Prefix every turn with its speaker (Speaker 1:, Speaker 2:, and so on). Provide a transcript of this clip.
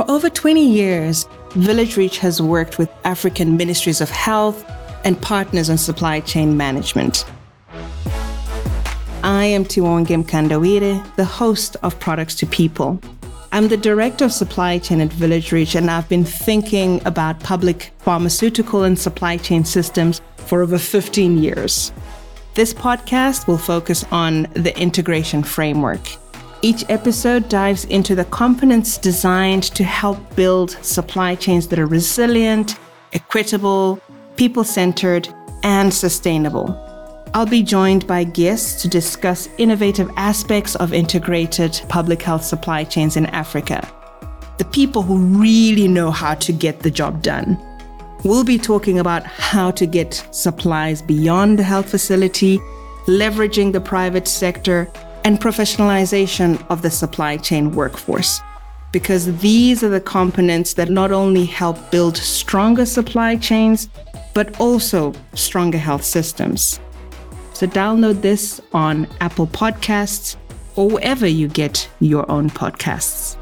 Speaker 1: For over 20 years, Village Reach has worked with African ministries of health and partners on supply chain management. I am Tiwonge Mkandawire, the host of Products to People. I'm the director of supply chain at Village Reach, and I've been thinking about public pharmaceutical and supply chain systems for over 15 years. This podcast will focus on the integration framework. Each episode dives into the components designed to help build supply chains that are resilient, equitable, people centered, and sustainable. I'll be joined by guests to discuss innovative aspects of integrated public health supply chains in Africa. The people who really know how to get the job done. We'll be talking about how to get supplies beyond the health facility, leveraging the private sector, and professionalization of the supply chain workforce. Because these are the components that not only help build stronger supply chains, but also stronger health systems. So download this on Apple Podcasts or wherever you get your own podcasts.